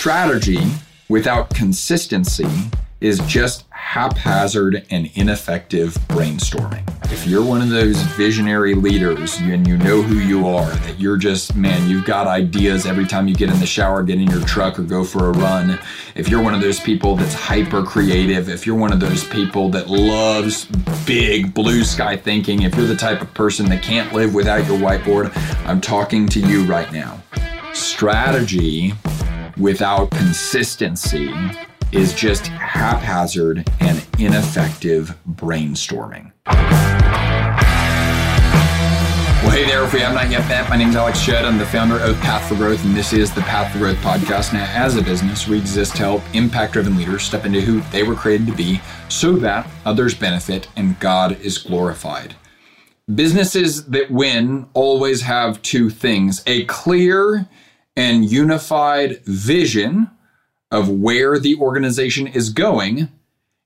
Strategy without consistency is just haphazard and ineffective brainstorming. If you're one of those visionary leaders and you know who you are, that you're just, man, you've got ideas every time you get in the shower, get in your truck, or go for a run. If you're one of those people that's hyper creative, if you're one of those people that loves big blue sky thinking, if you're the type of person that can't live without your whiteboard, I'm talking to you right now. Strategy without consistency is just haphazard and ineffective brainstorming. Well, hey there, if we have not yet met, my name is Alex Shedd. I'm the founder of Path for Growth, and this is the Path for Growth podcast. Now, as a business, we exist to help impact driven leaders step into who they were created to be so that others benefit and God is glorified. Businesses that win always have two things a clear and unified vision of where the organization is going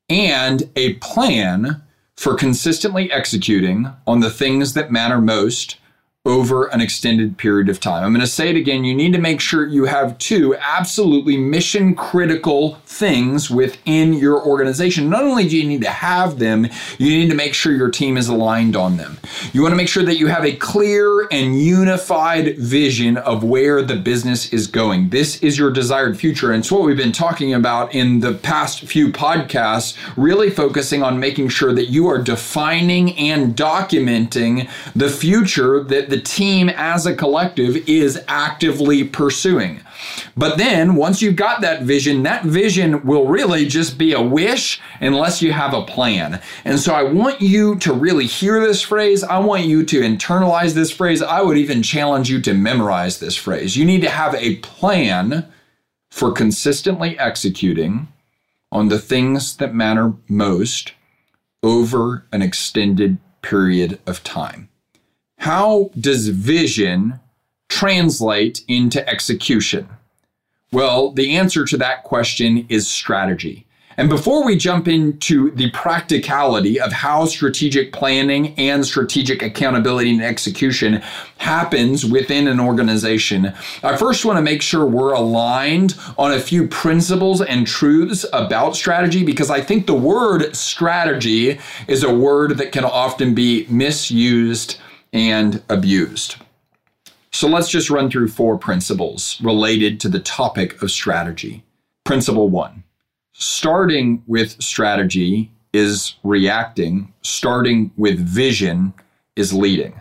and a plan for consistently executing on the things that matter most over an extended period of time. I'm going to say it again. You need to make sure you have two absolutely mission critical things within your organization. Not only do you need to have them, you need to make sure your team is aligned on them. You want to make sure that you have a clear and unified vision of where the business is going. This is your desired future. And it's what we've been talking about in the past few podcasts, really focusing on making sure that you are defining and documenting the future that the team as a collective is actively pursuing. But then once you've got that vision, that vision will really just be a wish unless you have a plan. And so I want you to really hear this phrase. I want you to internalize this phrase. I would even challenge you to memorize this phrase. You need to have a plan for consistently executing on the things that matter most over an extended period of time. How does vision translate into execution? Well, the answer to that question is strategy. And before we jump into the practicality of how strategic planning and strategic accountability and execution happens within an organization, I first want to make sure we're aligned on a few principles and truths about strategy because I think the word strategy is a word that can often be misused and abused. So let's just run through four principles related to the topic of strategy. Principle one starting with strategy is reacting, starting with vision is leading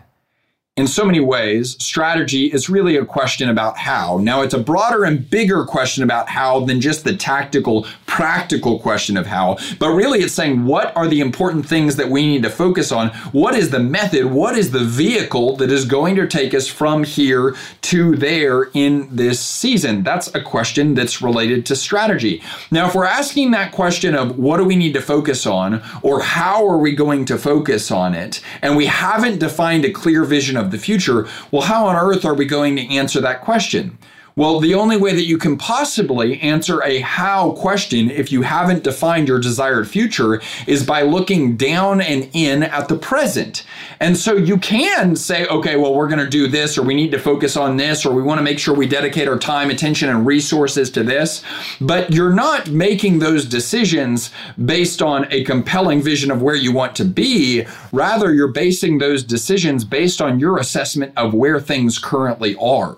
in so many ways, strategy is really a question about how. Now, it's a broader and bigger question about how than just the tactical, practical question of how. But really, it's saying what are the important things that we need to focus on? What is the method? What is the vehicle that is going to take us from here to there in this season? That's a question that's related to strategy. Now, if we're asking that question of what do we need to focus on or how are we going to focus on it, and we haven't defined a clear vision of of the future. Well, how on earth are we going to answer that question? Well, the only way that you can possibly answer a how question if you haven't defined your desired future is by looking down and in at the present. And so you can say, okay, well, we're going to do this, or we need to focus on this, or we want to make sure we dedicate our time, attention, and resources to this. But you're not making those decisions based on a compelling vision of where you want to be. Rather, you're basing those decisions based on your assessment of where things currently are.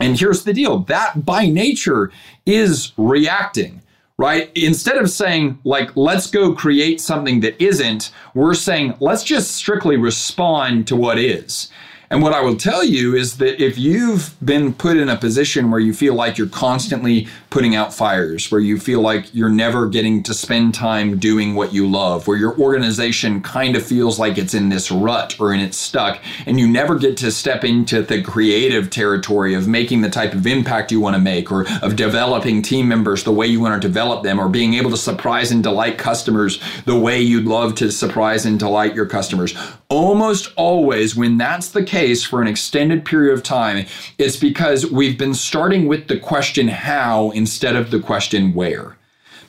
And here's the deal that by nature is reacting, right? Instead of saying, like, let's go create something that isn't, we're saying, let's just strictly respond to what is. And what I will tell you is that if you've been put in a position where you feel like you're constantly putting out fires, where you feel like you're never getting to spend time doing what you love, where your organization kind of feels like it's in this rut or in it's stuck, and you never get to step into the creative territory of making the type of impact you want to make, or of developing team members the way you want to develop them, or being able to surprise and delight customers the way you'd love to surprise and delight your customers. Almost always, when that's the case, case for an extended period of time, it's because we've been starting with the question how instead of the question where.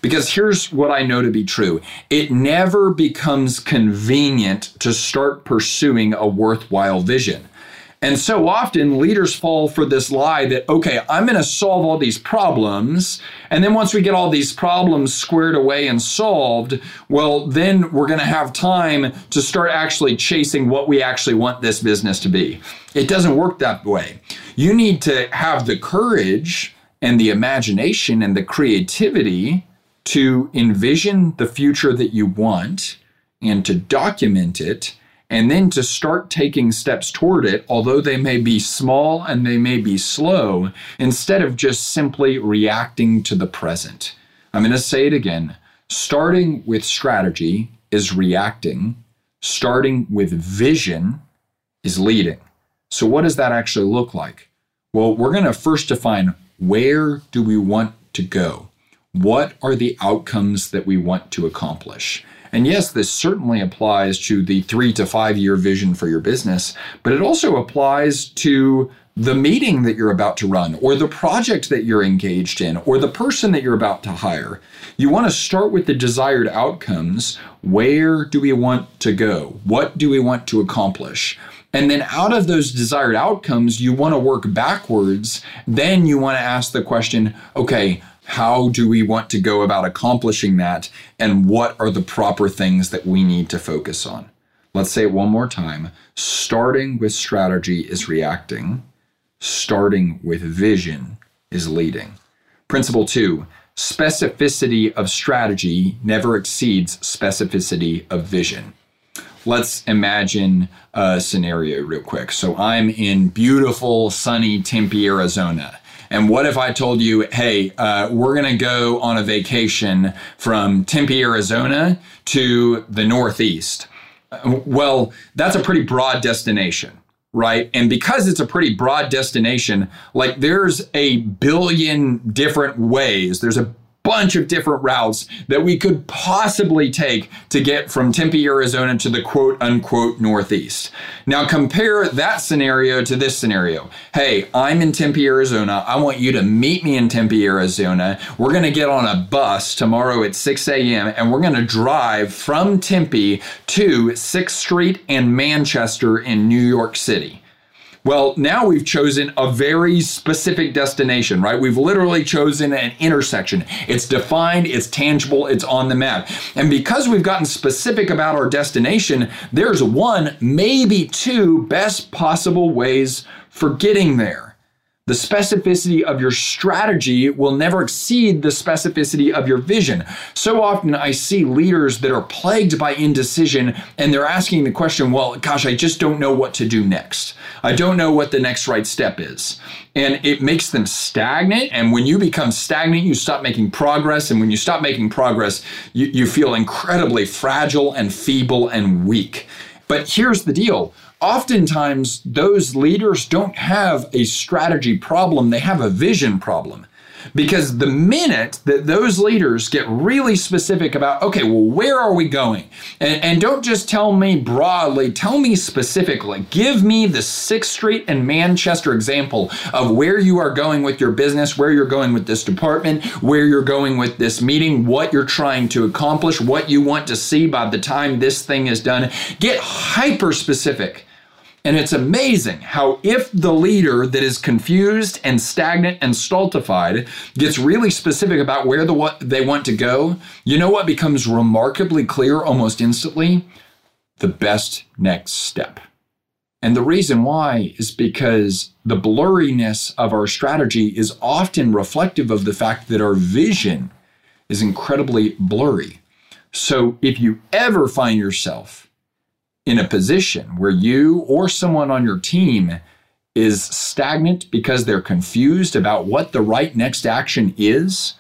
Because here's what I know to be true it never becomes convenient to start pursuing a worthwhile vision. And so often leaders fall for this lie that, okay, I'm going to solve all these problems. And then once we get all these problems squared away and solved, well, then we're going to have time to start actually chasing what we actually want this business to be. It doesn't work that way. You need to have the courage and the imagination and the creativity to envision the future that you want and to document it and then to start taking steps toward it, although they may be small and they may be slow, instead of just simply reacting to the present. I'm going to say it again. Starting with strategy is reacting, starting with vision is leading. So, what does that actually look like? Well, we're going to first define where do we want to go? What are the outcomes that we want to accomplish? And yes, this certainly applies to the three to five year vision for your business, but it also applies to the meeting that you're about to run, or the project that you're engaged in, or the person that you're about to hire. You want to start with the desired outcomes. Where do we want to go? What do we want to accomplish? And then out of those desired outcomes, you want to work backwards. Then you want to ask the question okay, how do we want to go about accomplishing that? And what are the proper things that we need to focus on? Let's say it one more time. Starting with strategy is reacting, starting with vision is leading. Principle two specificity of strategy never exceeds specificity of vision. Let's imagine a scenario real quick. So I'm in beautiful, sunny Tempe, Arizona and what if I told you, hey, uh, we're going to go on a vacation from Tempe, Arizona to the Northeast? Well, that's a pretty broad destination right? And because it's a pretty broad destination, like there's a billion different ways, there's a bunch of different routes that we could possibly take to get from Tempe, Arizona to the quote unquote Northeast. Now compare that scenario to this scenario. Hey, I'm in Tempe, Arizona. I want you to meet me in Tempe, Arizona. We're going to get on a bus tomorrow at 6 a.m. and we're going to drive from Tempe to 6th Street and Manchester in New York City. Well, now we've chosen a very specific destination, right? We've literally chosen an intersection. It's defined, it's tangible, it's on the map. And because we've gotten specific about our destination, there's one, maybe two best possible ways for getting there. The specificity of your strategy will never exceed the specificity of your vision. So often I see leaders that are plagued by indecision and they're asking the question, well, gosh, I just don't know what to do next. I don't know what the next right step is. And it makes them stagnant. And when you become stagnant, you stop making progress. And when you stop making progress, you, you feel incredibly fragile and feeble and weak. But here's the deal oftentimes those leaders don't have a strategy problem, they have a vision problem. Because the minute that those leaders get really specific about, okay, well, where are we going? And, and don't just tell me broadly, tell me specifically. Give me the 6th Street and Manchester example of where you are going with your business, where you're going with this department, where you're going with this meeting, what you're trying to accomplish, what you want to see by the time this thing is done. Get hyper specific and it's amazing how, if the leader that is confused and stagnant and stultified gets really specific about where the what they want to go, you know what becomes remarkably clear almost instantly? The best next step. And the reason why is because the blurriness of our strategy is often reflective of the fact that our vision is incredibly blurry. So if you ever find yourself in a position where you or someone on your team is stagnant because they're confused about what the right next action is,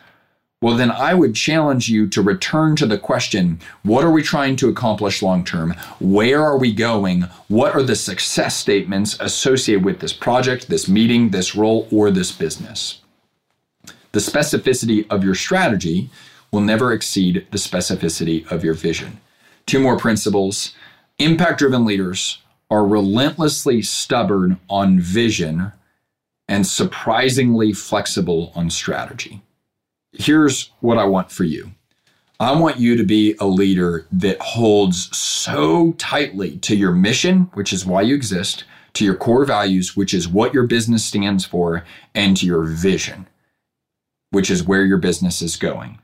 well, then I would challenge you to return to the question what are we trying to accomplish long term? Where are we going? What are the success statements associated with this project, this meeting, this role, or this business? The specificity of your strategy will never exceed the specificity of your vision. Two more principles Impact driven leaders are relentlessly stubborn on vision and surprisingly flexible on strategy. Here's what I want for you I want you to be a leader that holds so tightly to your mission, which is why you exist, to your core values, which is what your business stands for, and to your vision, which is where your business is going.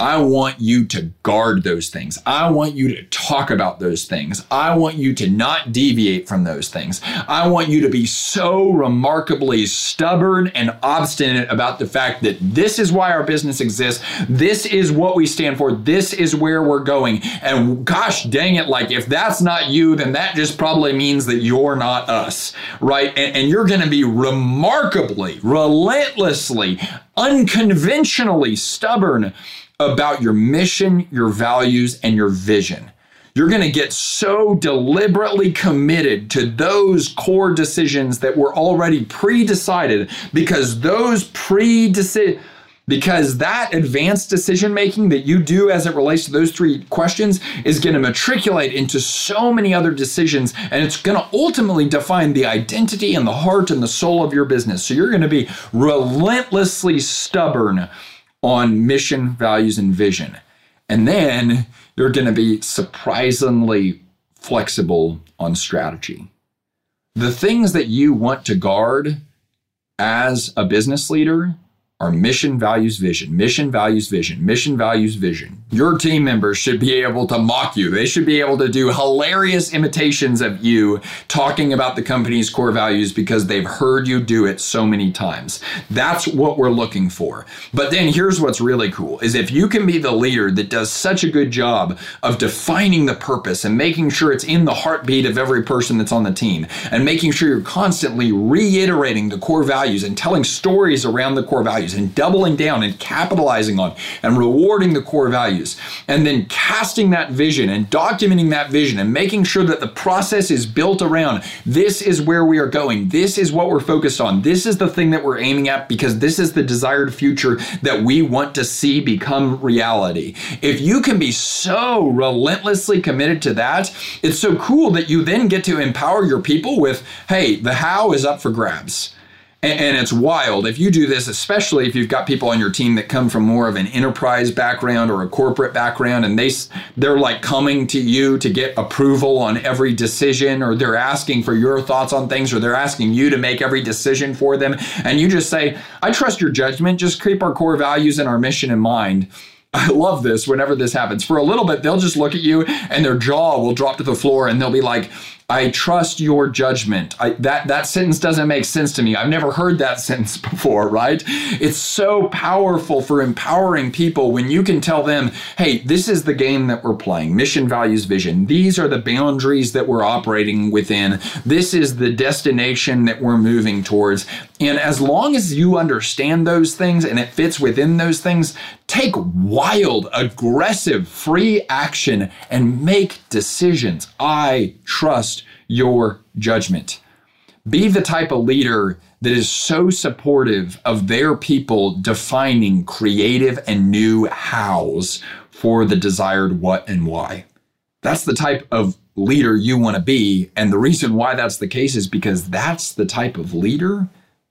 I want you to guard those things. I want you to talk about those things. I want you to not deviate from those things. I want you to be so remarkably stubborn and obstinate about the fact that this is why our business exists. This is what we stand for. This is where we're going. And gosh dang it, like if that's not you, then that just probably means that you're not us, right? And, and you're going to be remarkably, relentlessly, unconventionally stubborn about your mission, your values, and your vision. You're going to get so deliberately committed to those core decisions that were already pre decided because those pre decisions because that advanced decision making that you do as it relates to those three questions is going to matriculate into so many other decisions and it's going to ultimately define the identity and the heart and the soul of your business. So you're going to be relentlessly stubborn on mission, values, and vision. And then you're going to be surprisingly flexible on strategy. The things that you want to guard as a business leader are mission, values, vision, mission, values, vision, mission, values, vision. Your team members should be able to mock you. They should be able to do hilarious imitations of you talking about the company's core values because they've heard you do it so many times. That's what we're looking for. But then here's what's really cool is if you can be the leader that does such a good job of defining the purpose and making sure it's in the heartbeat of every person that's on the team and making sure you're constantly reiterating the core values and telling stories around the core values values and doubling down and capitalizing on and rewarding the core values. And then casting that vision and documenting that vision and making sure that the process is built around this is where we are going. This is what we're focused on. This is the thing that we're aiming at because this is the desired future that we want to see become reality. If you can be so relentlessly committed to that, it's so cool that you then get to empower your people with hey, the how is up for grabs. And, and, it's wild. If you do this, especially if you've got people on your team that come from more of an enterprise background or a corporate background, and they they're like coming to you to get approval on every decision, or they're asking for your thoughts on things, or they're asking you to make every decision for them, and you just say, "I trust your judgment. Just keep our core values and our mission in mind." I love this whenever this happens. For a little bit, they'll just look at you and their jaw will drop to the floor and they'll be like, I trust your judgment. I, that that sentence doesn't make sense to me. I've never heard that sentence before, right? It's so powerful for empowering people when you can tell them, "Hey, this is the game that we're playing. Mission, values, vision. These are the boundaries that we're operating within. This is the destination that we're moving towards." And as long as you understand those things and it fits within those things, take wild, aggressive, free action and make decisions. I trust your judgment. Be the type of leader that is so supportive of their people defining creative and new hows for the desired what and why. That's the type of leader you want to be. And the reason why that's the case is because that's the type of leader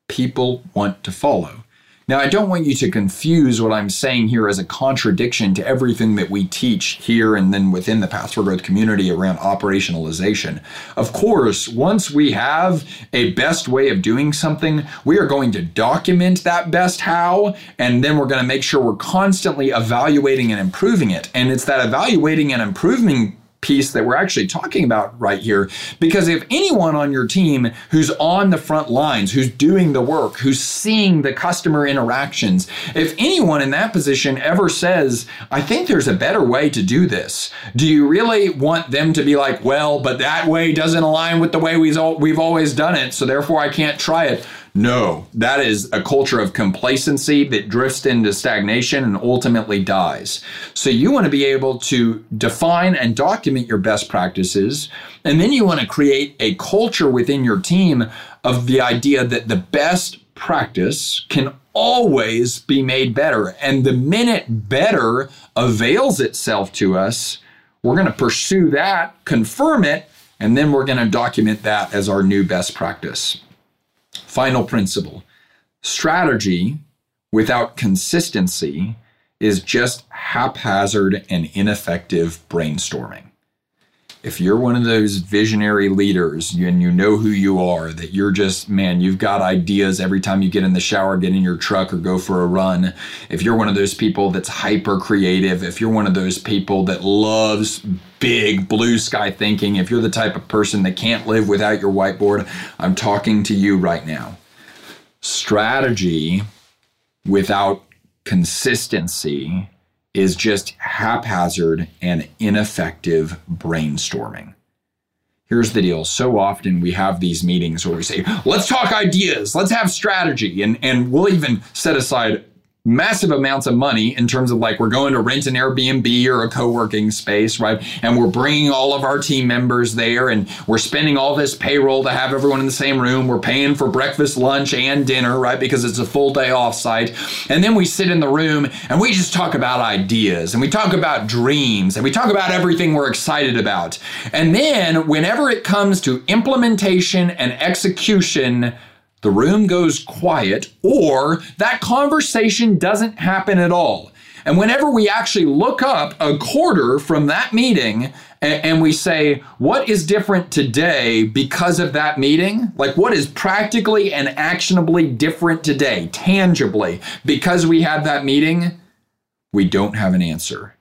people want to follow. Now, I don't want you to confuse what I'm saying here as a contradiction to everything that we teach here and then within the Path for Growth community around operationalization. Of course, once we have a best way of doing something, we are going to document that best how, and then we're going to make sure we're constantly evaluating and improving it. And it's that evaluating and improving piece that we're actually talking about right here. Because if anyone on your team who's on the front lines, who's doing the work, who's seeing the customer interactions, if anyone in that position ever says, I think there's a better way to do this, do you really want them to be like, well, but that way doesn't align with the way we've, always done it, so therefore I can't try it? No, that is a culture of complacency that drifts into stagnation and ultimately dies. So you want to be able to define and document your best practices. And then you want to create a culture within your team of the idea that the best practice can always be made better. And the minute better avails itself to us, we're going to pursue that, confirm it, and then we're going to document that as our new best practice. Final principle strategy without consistency is just haphazard and ineffective brainstorming. If you're one of those visionary leaders and you know who you are, that you're just, man, you've got ideas every time you get in the shower, get in your truck, or go for a run. If you're one of those people that's hyper creative, if you're one of those people that loves big blue sky thinking, if you're the type of person that can't live without your whiteboard, I'm talking to you right now. Strategy without consistency is just haphazard and ineffective brainstorming. Here's the deal. So often we have these meetings where we say, let's talk ideas, let's have strategy, and, and we'll even set aside massive amounts of money in terms of like we're going to rent an Airbnb or a co-working space, right? And we're bringing all of our team members there and we're spending all this payroll to have everyone in the same room. We're paying for breakfast, lunch, and dinner, right? Because it's a full day offsite. And then we sit in the room and we just talk about ideas and we talk about dreams and we talk about everything we're excited about. And then whenever it comes to implementation and execution, the room goes quiet, or that conversation doesn't happen at all. And whenever we actually look up a quarter from that meeting and, and, we say, what is different today because of that meeting? Like, what is practically and actionably different today, tangibly, because we had that meeting? We don't have an answer.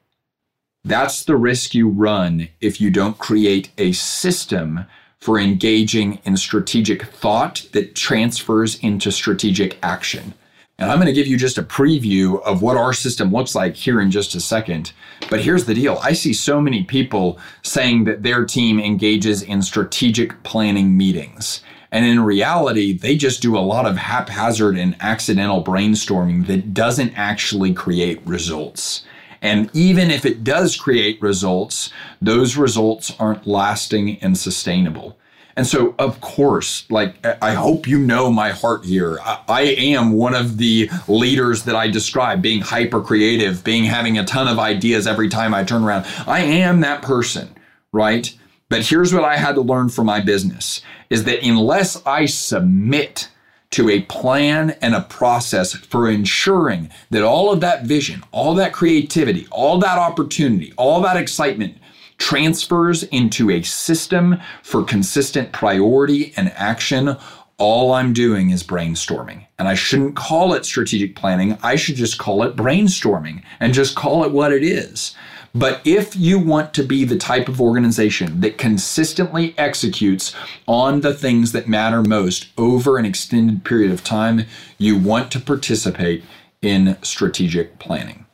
That's the risk you run if you don't create a system for engaging in strategic thought that transfers into strategic action. And I'm going to give you just a preview of what our system looks like here in just a second. But here's the deal I see so many people saying that their team engages in strategic planning meetings. And in reality, they just do a lot of haphazard and accidental brainstorming that doesn't actually create results. And even if it does create results, those results aren't lasting and sustainable. And so, of course, like I hope you know my heart here. I, I, am one of the leaders that I describe being hyper creative, being having a ton of ideas every time I turn around. I am that person, right? But here's what I had to learn from my business is that unless I submit to a plan and a process for ensuring that all of that vision, all that creativity, all that opportunity, all that excitement transfers into a system for consistent priority and action. All I'm doing is brainstorming. And I shouldn't call it strategic planning. I should just call it brainstorming and just call it what it is. But if you want to be the type of organization that consistently executes on the things that matter most over an extended period of time, you want to participate in strategic planning.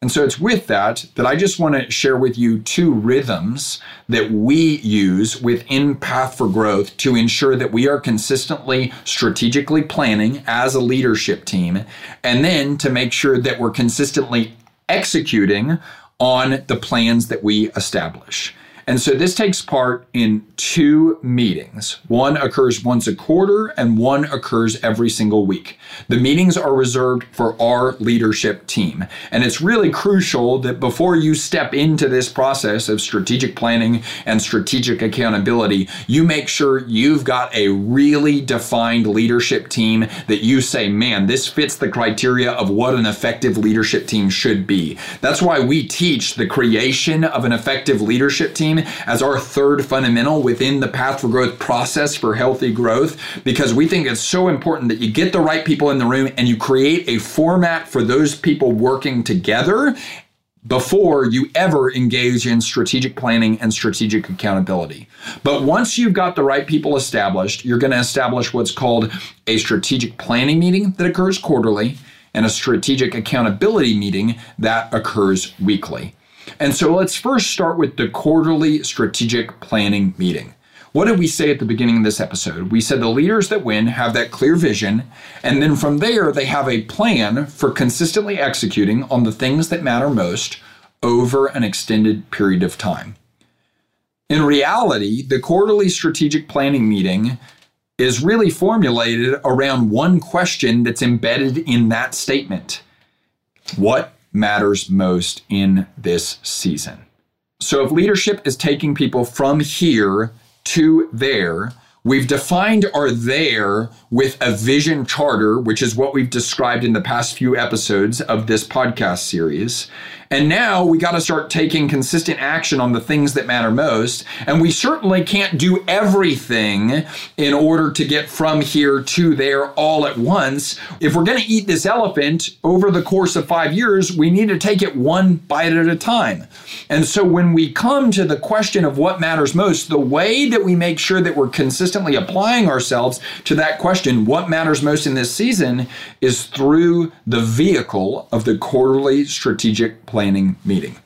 And so it's with that that I just want to share with you two rhythms that we use within Path for Growth to ensure that we are consistently strategically planning as a leadership team, and then to make sure that we're consistently executing on the plans that we establish. And so this takes part in two meetings. One occurs once a quarter and one occurs every single week. The meetings are reserved for our leadership team. And it's really crucial that before you step into this process of strategic planning and strategic accountability, you make sure you've got a really defined leadership team that you say, man, this fits the criteria of what an effective leadership team should be. That's why we teach the creation of an effective leadership team as our third fundamental within the Path for Growth process for healthy growth because we think it's so important that you get the right people in the room and you create a format for those people working together before you ever engage in strategic planning and strategic accountability. But once you've got the right people established, you're going to establish what's called a strategic planning meeting that occurs quarterly and a strategic accountability meeting that occurs weekly. And so let's first start with the quarterly strategic planning meeting. What did we say at the beginning of this episode? We said the leaders that win have that clear vision, and then from there, they have a plan for consistently executing on the things that matter most over an extended period of time. In reality, the quarterly strategic planning meeting is really formulated around one question that's embedded in that statement What matters most in this season. So, if leadership is taking people from here to there, we've defined our there with a vision charter, which is what we've described in the past few episodes of this podcast series. And now we got to start taking consistent action on the things that matter most. And we certainly can't do everything in order to get from here to there all at once. If we're going to eat this elephant over the course of five years, we need to take it one bite at a time. And so when we come to the question of what matters most, the way that we make sure that we're consistently applying ourselves to that question, what matters most in this season, is through the vehicle of the quarterly strategic planning meeting.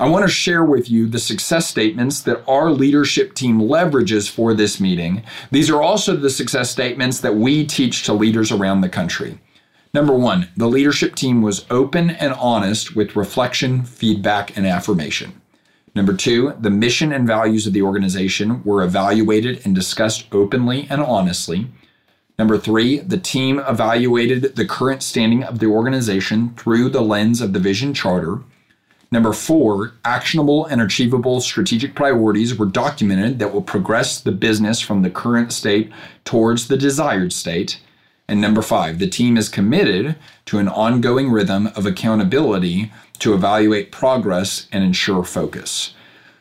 I want to share with you the success statements that our leadership team leverages for this meeting. These are also the success statements that we teach to leaders around the country. Number one, the leadership team was open and honest with reflection, feedback, and affirmation. Number two, the mission and values of the organization were evaluated and discussed openly and honestly. Number three, the team evaluated the current standing of the organization through the lens of the vision charter. Number four, actionable and achievable strategic priorities were documented that will progress the business from the current state towards the desired state. And number five, the team is committed to an ongoing rhythm of accountability to evaluate progress and ensure focus.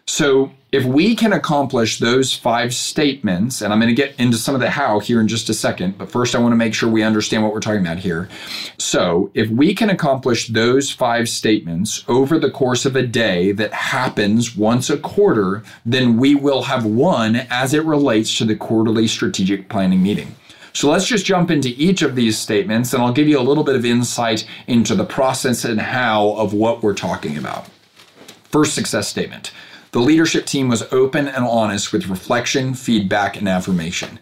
So, if we can accomplish those five statements, and I'm going to get into some of the how here in just a second, but first I want to make sure we understand what we're talking about here. So, if we can accomplish those five statements over the course of a day that happens once a quarter, then we will have won as it relates to the quarterly strategic planning meeting. So let's just jump into each of these statements and I'll give you a little bit of insight into the process and how of what we're talking about. First success statement the leadership team was open and honest with reflection, feedback, and affirmation.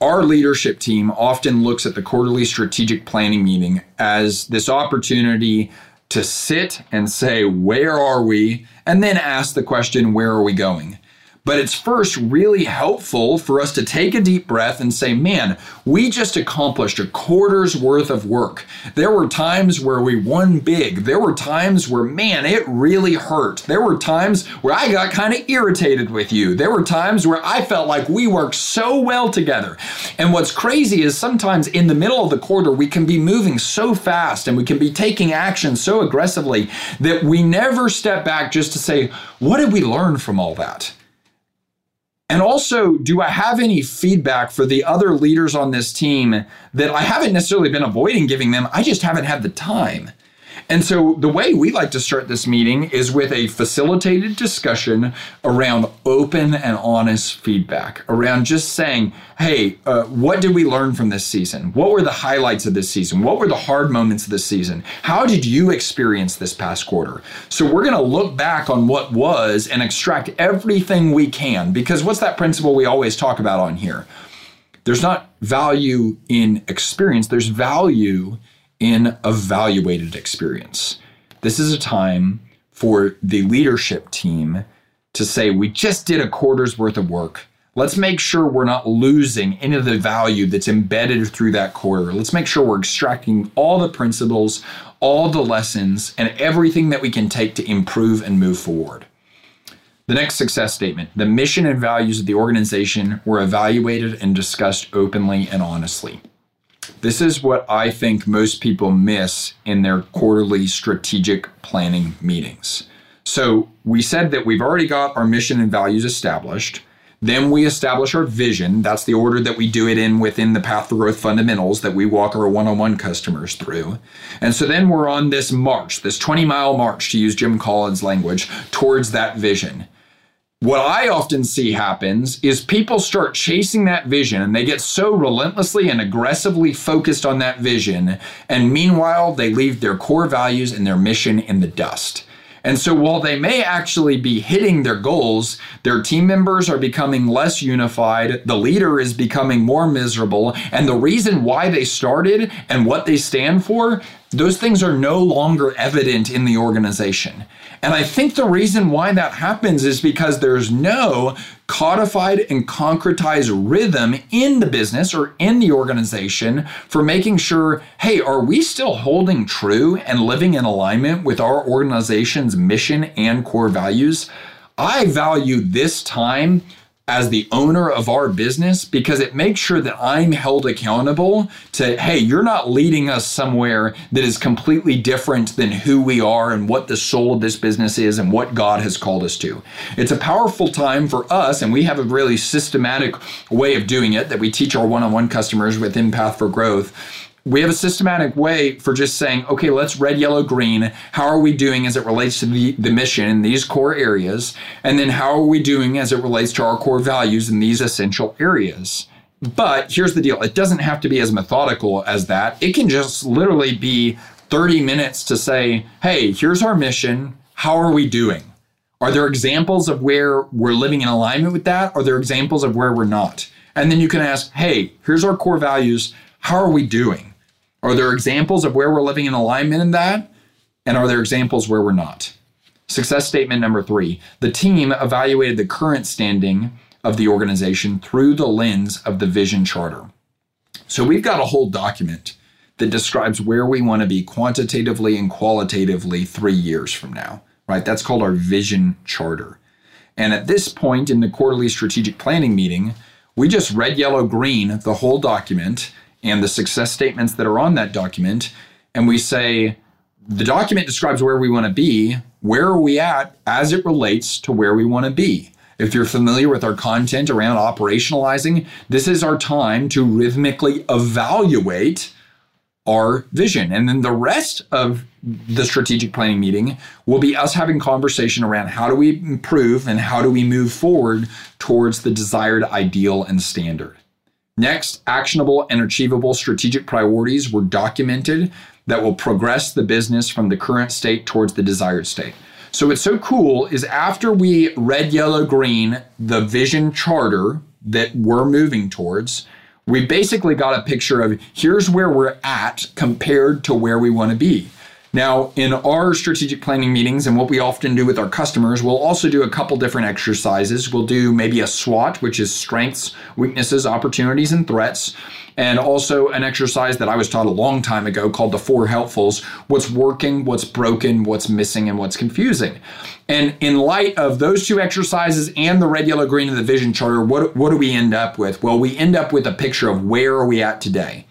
Our leadership team often looks at the quarterly strategic planning meeting as this opportunity to sit and say, Where are we? and then ask the question, Where are we going? But it's first really helpful for us to take a deep breath and say, man, we just accomplished a quarter's worth of work. There were times where we won big. There were times where, man, it really hurt. There were times where I got kind of irritated with you. There were times where I felt like we worked so well together. And what's crazy is sometimes in the middle of the quarter, we can be moving so fast and we can be taking action so aggressively that we never step back just to say, what did we learn from all that? And also, do I have any feedback for the other leaders on this team that I haven't necessarily been avoiding giving them? I just haven't had the time. And so the way we like to start this meeting is with a facilitated discussion around open and honest feedback, around just saying, hey, uh, what did we learn from this season? What were the highlights of this season? What were the hard moments of this season? How did you experience this past quarter? So we're going to look back on what was and extract everything we can, because what's that principle we always talk about on here? There's not value in experience, there's value in evaluated experience. This is a time for the leadership team to say, we just did a quarter's worth of work. Let's make sure we're not losing any of the value that's embedded through that quarter. Let's make sure we're extracting all the principles, all the lessons, and everything that we can take to improve and move forward. The next success statement the mission and values of the organization were evaluated and discussed openly and honestly. This is what I think most people miss in their quarterly strategic planning meetings. So, we said that we've already got our mission and values established. Then we establish our vision. That's the order that we do it in within the Path to Growth fundamentals that we walk our one on one customers through. And so then we're on this march, this 20 mile march, to use Jim Collins' language, towards that vision what I often see happens is people start chasing that vision and they get so relentlessly and aggressively focused on that vision. And meanwhile, they leave their core values and their mission in the dust. And so while they may actually be hitting their goals, their team members are becoming less unified, the leader is becoming more miserable, and the reason why they started and what they stand for, those things are no longer evident in the organization. And I think the reason why that happens is because there's no codified and concretized rhythm in the business or in the organization for making sure hey, are we still holding true and living in alignment with our organization's mission and core values? I value this time as the owner of our business because it makes sure that I'm held accountable to, hey, you're not leading us somewhere that is completely different than who we are and what the soul of this business is and what God has called us to. It's a powerful time for us, and we have a really systematic way of doing it that we teach our one on one customers within Path for Growth we have a systematic way for just saying, okay, let's red, yellow, green. How are we doing as it relates to the, the mission in these core areas? And then how are we doing as it relates to our core values in these essential areas? But here's the deal it doesn't have to be as methodical as that. It can just literally be 30 minutes to say, hey, here's our mission. How are we doing? Are there examples of where we're living in alignment with that? Are there examples of where we're not? And then you can ask, hey, here's our core values. How are we doing? Are there examples of where we're living in alignment in that? And are there examples where we're not? Success statement number three the team evaluated the current standing of the organization through the lens of the vision charter. So we've got a whole document that describes where we want to be quantitatively and qualitatively three years from now, right? That's called our vision charter. And at this point in the quarterly strategic planning meeting, we just red, yellow, green the whole document and the success statements that are on that document. And we say, the document describes where we want to be. Where are we at as it relates to where we want to be? If you're familiar with our content around operationalizing, this is our time to rhythmically evaluate our vision. And then the rest of the strategic planning meeting will be us having conversation around how do we improve and how do we move forward towards the desired ideal and standard. Next, actionable and achievable strategic priorities were documented that will progress the business from the current state towards the desired state. So what's so cool is after we red, yellow, green, the vision charter that we're moving towards, we basically got a picture of here's where we're at compared to where we want to be. Now, in our strategic planning meetings and what we often do with our customers, we'll also do a couple different exercises. We'll do maybe a SWOT, which is strengths, weaknesses, opportunities, and threats, and also an exercise that I was taught a long time ago called the four helpfuls what's working, what's broken, what's missing, and what's confusing. And in light of those two exercises and the red, yellow, green of the vision charter, what, what do we end up with? Well, we end up with a picture of where are we at today.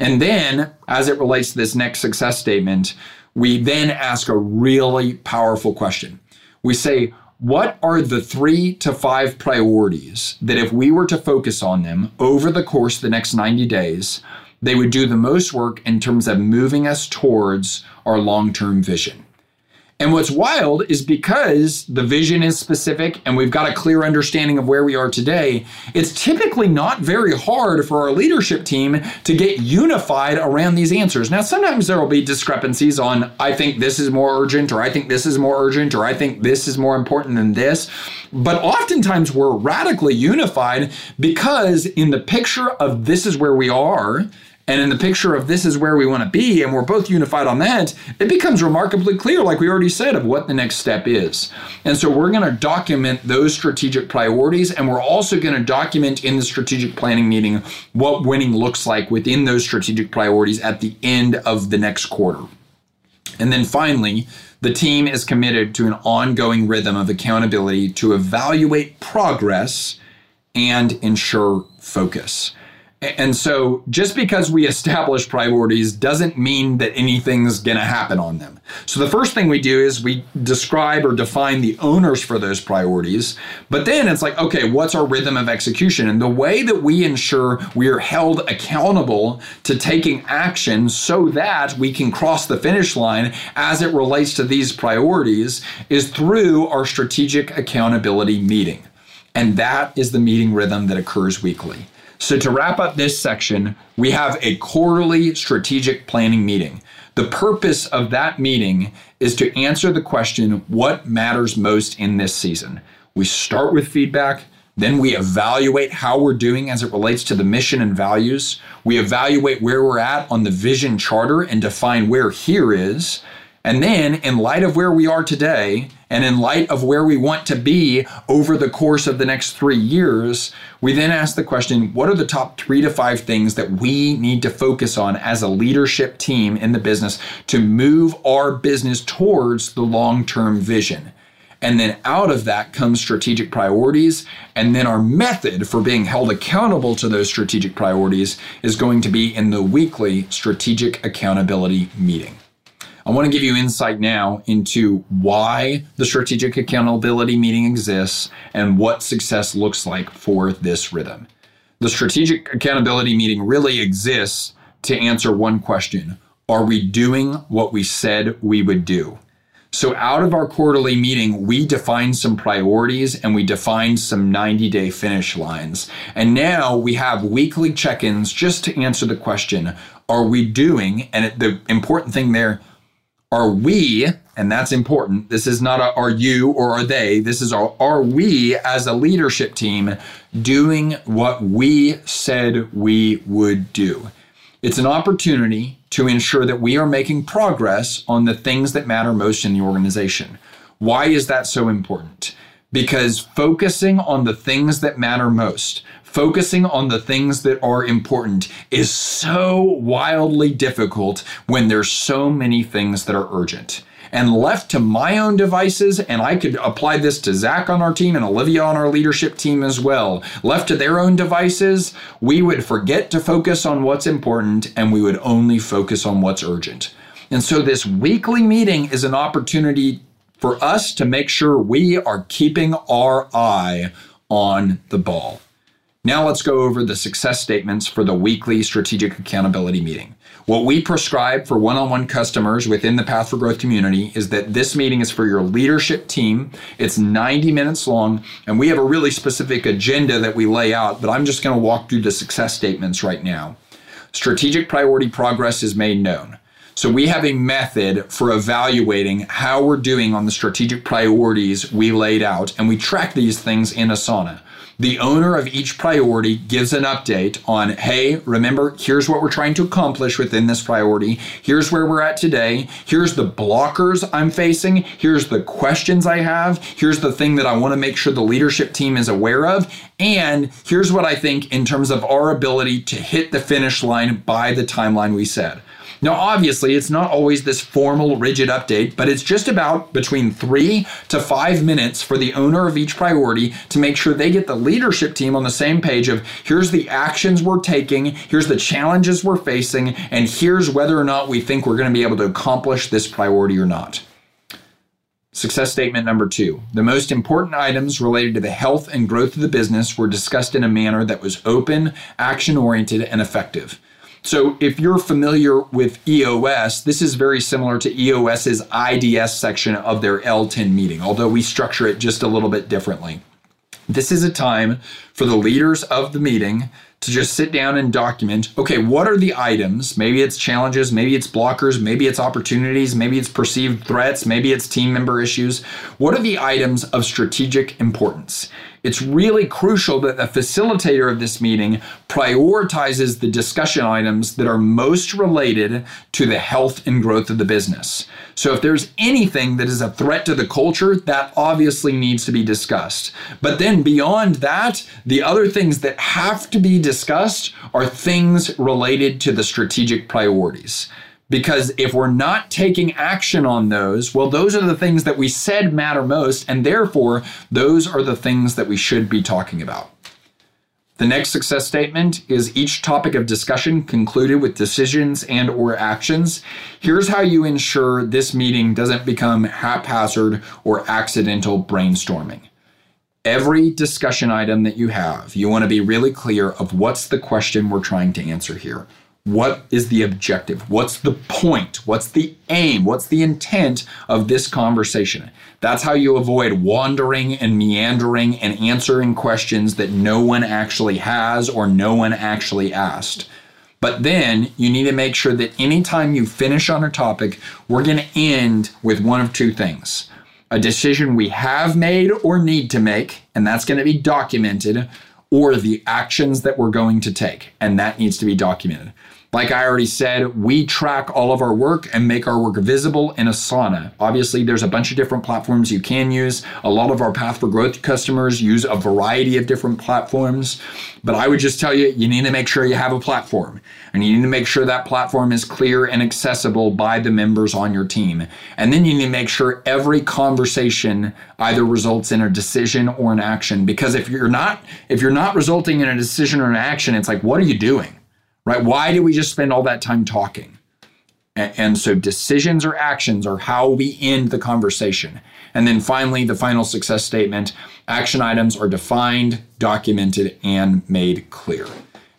And then, as it relates to this next success statement, we then ask a really powerful question. We say, what are the three to five priorities that if we were to focus on them over the course of the next 90 days, they would do the most work in terms of moving us towards our long term vision? And what's wild is because the vision is specific and we've got a clear understanding of where we are today, it's typically not very hard for our leadership team to get unified around these answers. Now, sometimes there will be discrepancies on, I think this is more urgent, or I think this is more urgent, or I think this is more important than this. But oftentimes we're radically unified because in the picture of this is where we are, and in the picture of this is where we want to be, and we're both unified on that, it becomes remarkably clear, like we already said, of what the next step is. And so we're going to document those strategic priorities, and we're also going to document in the strategic planning meeting what winning looks like within those strategic priorities at the end of the next quarter. And then finally, the team is committed to an ongoing rhythm of accountability to evaluate progress and ensure focus. And so just because we establish priorities doesn't mean that anything's going to happen on them. So the first thing we do is we describe or define the owners for those priorities. But then it's like, okay, what's our rhythm of execution? And the way that we ensure we are held accountable to taking action so that we can cross the finish line as it relates to these priorities is through our strategic accountability meeting. And that is the meeting rhythm that occurs weekly. So, to wrap up this section, we have a quarterly strategic planning meeting. The purpose of that meeting is to answer the question what matters most in this season? We start with feedback, then we evaluate how we're doing as it relates to the mission and values. We evaluate where we're at on the vision charter and define where here is. And then, in light of where we are today, and in light of where we want to be over the course of the next three years, we then ask the question what are the top three to five things that we need to focus on as a leadership team in the business to move our business towards the long term vision? And then out of that comes strategic priorities. And then our method for being held accountable to those strategic priorities is going to be in the weekly strategic accountability meeting. I want to give you insight now into why the strategic accountability meeting exists and what success looks like for this rhythm. The strategic accountability meeting really exists to answer one question Are we doing what we said we would do? So, out of our quarterly meeting, we defined some priorities and we defined some 90 day finish lines. And now we have weekly check ins just to answer the question Are we doing? And the important thing there, are we, and that's important, this is not a are you or are they, this is our, are we as a leadership team doing what we said we would do? It's an opportunity to ensure that we are making progress on the things that matter most in the organization. Why is that so important? Because focusing on the things that matter most, focusing on the things that are important is so wildly difficult when there's so many things that are urgent. And left to my own devices, and I could apply this to Zach on our team and Olivia on our leadership team as well. Left to their own devices, we would forget to focus on what's important and we would only focus on what's urgent. And so, this weekly meeting is an opportunity for us to make sure we are keeping our eye on the ball. Now let's go over the success statements for the weekly strategic accountability meeting. What we prescribe for one on one customers within the Path for Growth community is that this meeting is for your leadership team. It's 90 minutes long, and we have a really specific agenda that we lay out, but I'm just going to walk through the success statements right now. Strategic priority progress is made known. So we have a method for evaluating how we're doing on the strategic priorities we laid out, and we track these things in Asana the owner of each priority gives an update on hey, remember, here's what we're trying to accomplish within this priority. Here's where we're at today. Here's the blockers I'm facing. Here's the questions I have. Here's the thing that I want to make sure the leadership team is aware of. And here's what I think in terms of our ability to hit the finish line by the timeline we set. Now, obviously, it's not always this formal, rigid update, but it's just about between three to five minutes for the owner of each priority to make sure they get the leadership team on the same page of here's the actions we're taking, here's the challenges we're facing, and here's whether or not we think we're going to be able to accomplish this priority or not. Success statement number two. The most important items related to the health and growth of the business were discussed in a manner that was open, action oriented, and effective. So if you're familiar with EOS, this is very similar to EOS's IDS section of their L10 meeting, although we structure it just a little bit differently. This is a time for the leaders of the meeting to just sit down and document okay, what are the items? Maybe it's challenges, maybe it's blockers, maybe it's opportunities, maybe it's perceived threats, maybe it's team member issues. What are the items of strategic importance? It's really crucial that the facilitator of this meeting prioritizes the discussion items that are most related to the health and growth of the business. So if there's anything that is a threat to the culture, that obviously needs to be discussed. But then beyond that, the other things that have to be discussed are things related to the strategic priorities. Because if we're not taking action on those, well, those are the things that we said matter most, and therefore, those are the things that we should be talking about. The next success statement is each topic of discussion concluded with decisions and or actions. Here's how you ensure this meeting doesn't become haphazard or accidental brainstorming. Every discussion item that you have, you want to be really clear of what's the question we're trying to answer here. What is the objective? What's the point? What's the aim? What's the intent of this conversation? That's how you avoid wandering and meandering and answering questions that no one actually has or no one actually asked. But then you need to make sure that anytime you finish on a topic, we're going to end with one of two things a decision we have made or need to make, and that's going to be documented, or the actions that we're going to take, and that needs to be documented. Like I already said, we track all of our work and make our work visible in Asana. Obviously, there's a bunch of different platforms you can use. A lot of our Path for Growth customers use a variety of different platforms. But I would just tell you, you need to make sure you have a platform. And you need to make sure that platform is clear and accessible by the members on your team. And then you need to make sure every conversation either results in a decision or an action. Because if you're not, if you're not resulting in a decision or an action, it's like, what are you doing? Right? Why do we just spend all that time talking? And, so decisions or actions are how we end the conversation. And then finally, the final success statement action items are defined, documented, and made clear.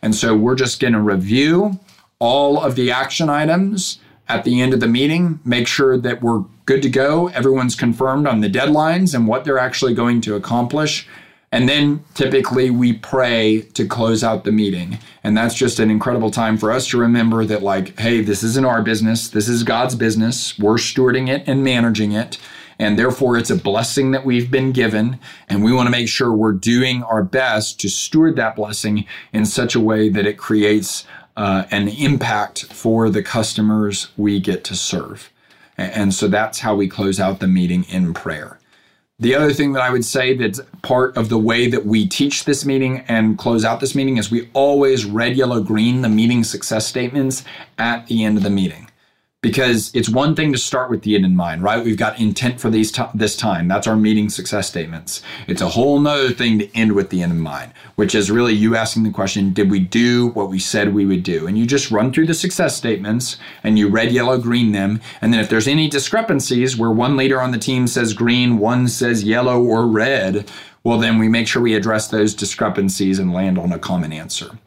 And so we're just going to review all of the action items at the end of the meeting, make sure that we're good to go. Everyone's confirmed on the deadlines and what they're actually going to accomplish. And then typically we pray to close out the meeting. And that's just an incredible time for us to remember that, like, hey, this isn't our business. This is God's business. We're stewarding it and managing it. And therefore, it's a blessing that we've been given. And we want to make sure we're doing our best to steward that blessing in such a way that it creates uh, an impact for the customers we get to serve. And so that's how we close out the meeting in prayer. The other thing that I would say that's part of the way that we teach this meeting and close out this meeting is we always red, yellow, green the meeting success statements at the end of the meeting because it's one thing to start with the end in mind, right? We've got intent for these t- this time. That's our meeting success statements. It's a whole nother thing to end with the end in mind, which is really you asking the question, did we do what we said we would do? And you just run through the success statements and you red, yellow, green them. And then if there's any discrepancies where one leader on the team says green, one says yellow or red, well, then we make sure we address those discrepancies and land on a common answer.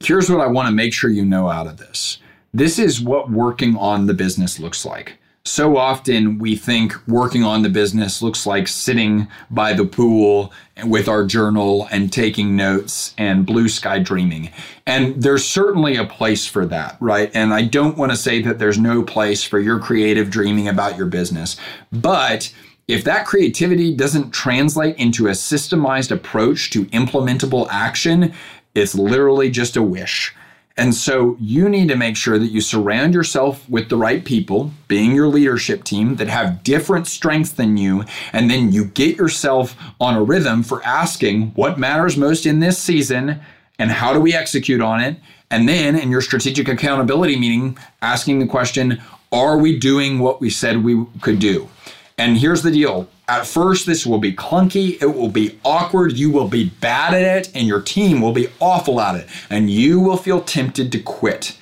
Here's what I want to make sure you know out of this this is what working on the business looks like. So often we think working on the business looks like sitting by the pool with our journal and taking notes and blue sky dreaming. And there's certainly a place for that, right? And I don't want to say that there's no place for your creative dreaming about your business. But if that creativity doesn't translate into a systemized approach to implementable action, it's literally just a wish. And so you need to make sure that you surround yourself with the right people, being your leadership team that have different strengths than you. And then you get yourself on a rhythm for asking what matters most in this season and how do we execute on it. And then in your strategic accountability meeting, asking the question, are we doing what we said we could do? And here's the deal at first, this will be clunky, it will be awkward, you will be bad at it, and your team will be awful at it, and you will feel tempted to quit.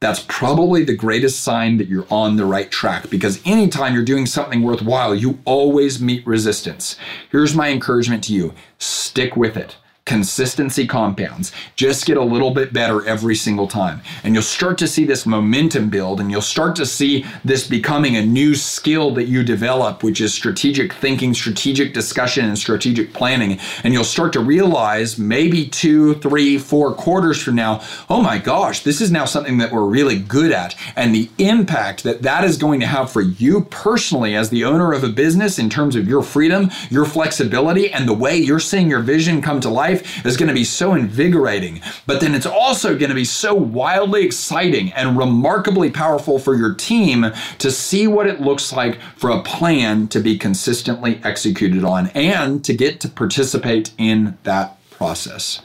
That's probably the greatest sign that you're on the right track because anytime you're doing something worthwhile, you always meet resistance. Here's my encouragement to you stick with it. Consistency compounds. Just get a little bit better every single time. And you'll start to see this momentum build and you'll start to see this becoming a new skill that you develop, which is strategic thinking, strategic discussion, and strategic planning. And you'll start to realize maybe two, three, four quarters from now, oh my gosh, this is now something that we're really good at. And the impact that that is going to have for you personally as the owner of a business in terms of your freedom, your flexibility, and the way you're seeing your vision come to life life is going to be so invigorating, but then it's also going to be so wildly exciting and remarkably powerful for your team to see what it looks like for a plan to be consistently executed on and to get to participate in that process.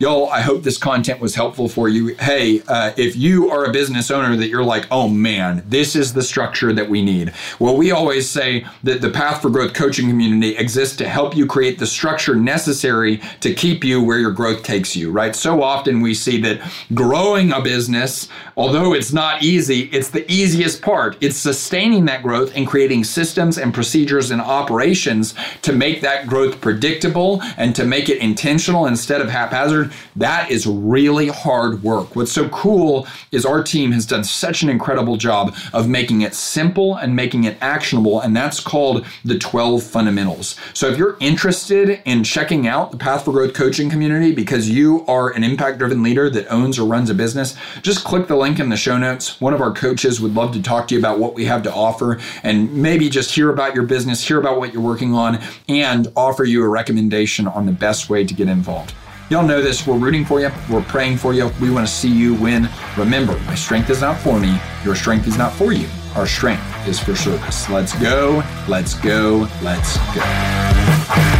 Y'all, I hope this content was helpful for you. Hey, uh, if you are a business owner that you're like, oh man, this is the structure that we need. Well, we always say that the Path for Growth coaching community exists to help you create the structure necessary to keep you where your growth takes you, right? So often we see that growing a business, although it's not easy, it's the easiest part. It's sustaining that growth and creating systems and procedures and operations to make that growth predictable and to make it intentional instead of haphazard that is really hard work. What's so cool is our team has done such an incredible job of making it simple and making it actionable, and that's called the 12 fundamentals. So if you're interested in checking out the Path for Growth coaching community because you are an impact driven leader that owns or runs a business, just click the link in the show notes. One of our coaches would love to talk to you about what we have to offer and maybe just hear about your business, hear about what you're working on, and offer you a recommendation on the best way to get involved. Y'all know this. We're rooting for you. We're praying for you. We want to see you win. Remember, my strength is not for me. Your strength is not for you. Our strength is for service. Let's go. Let's go. Let's go.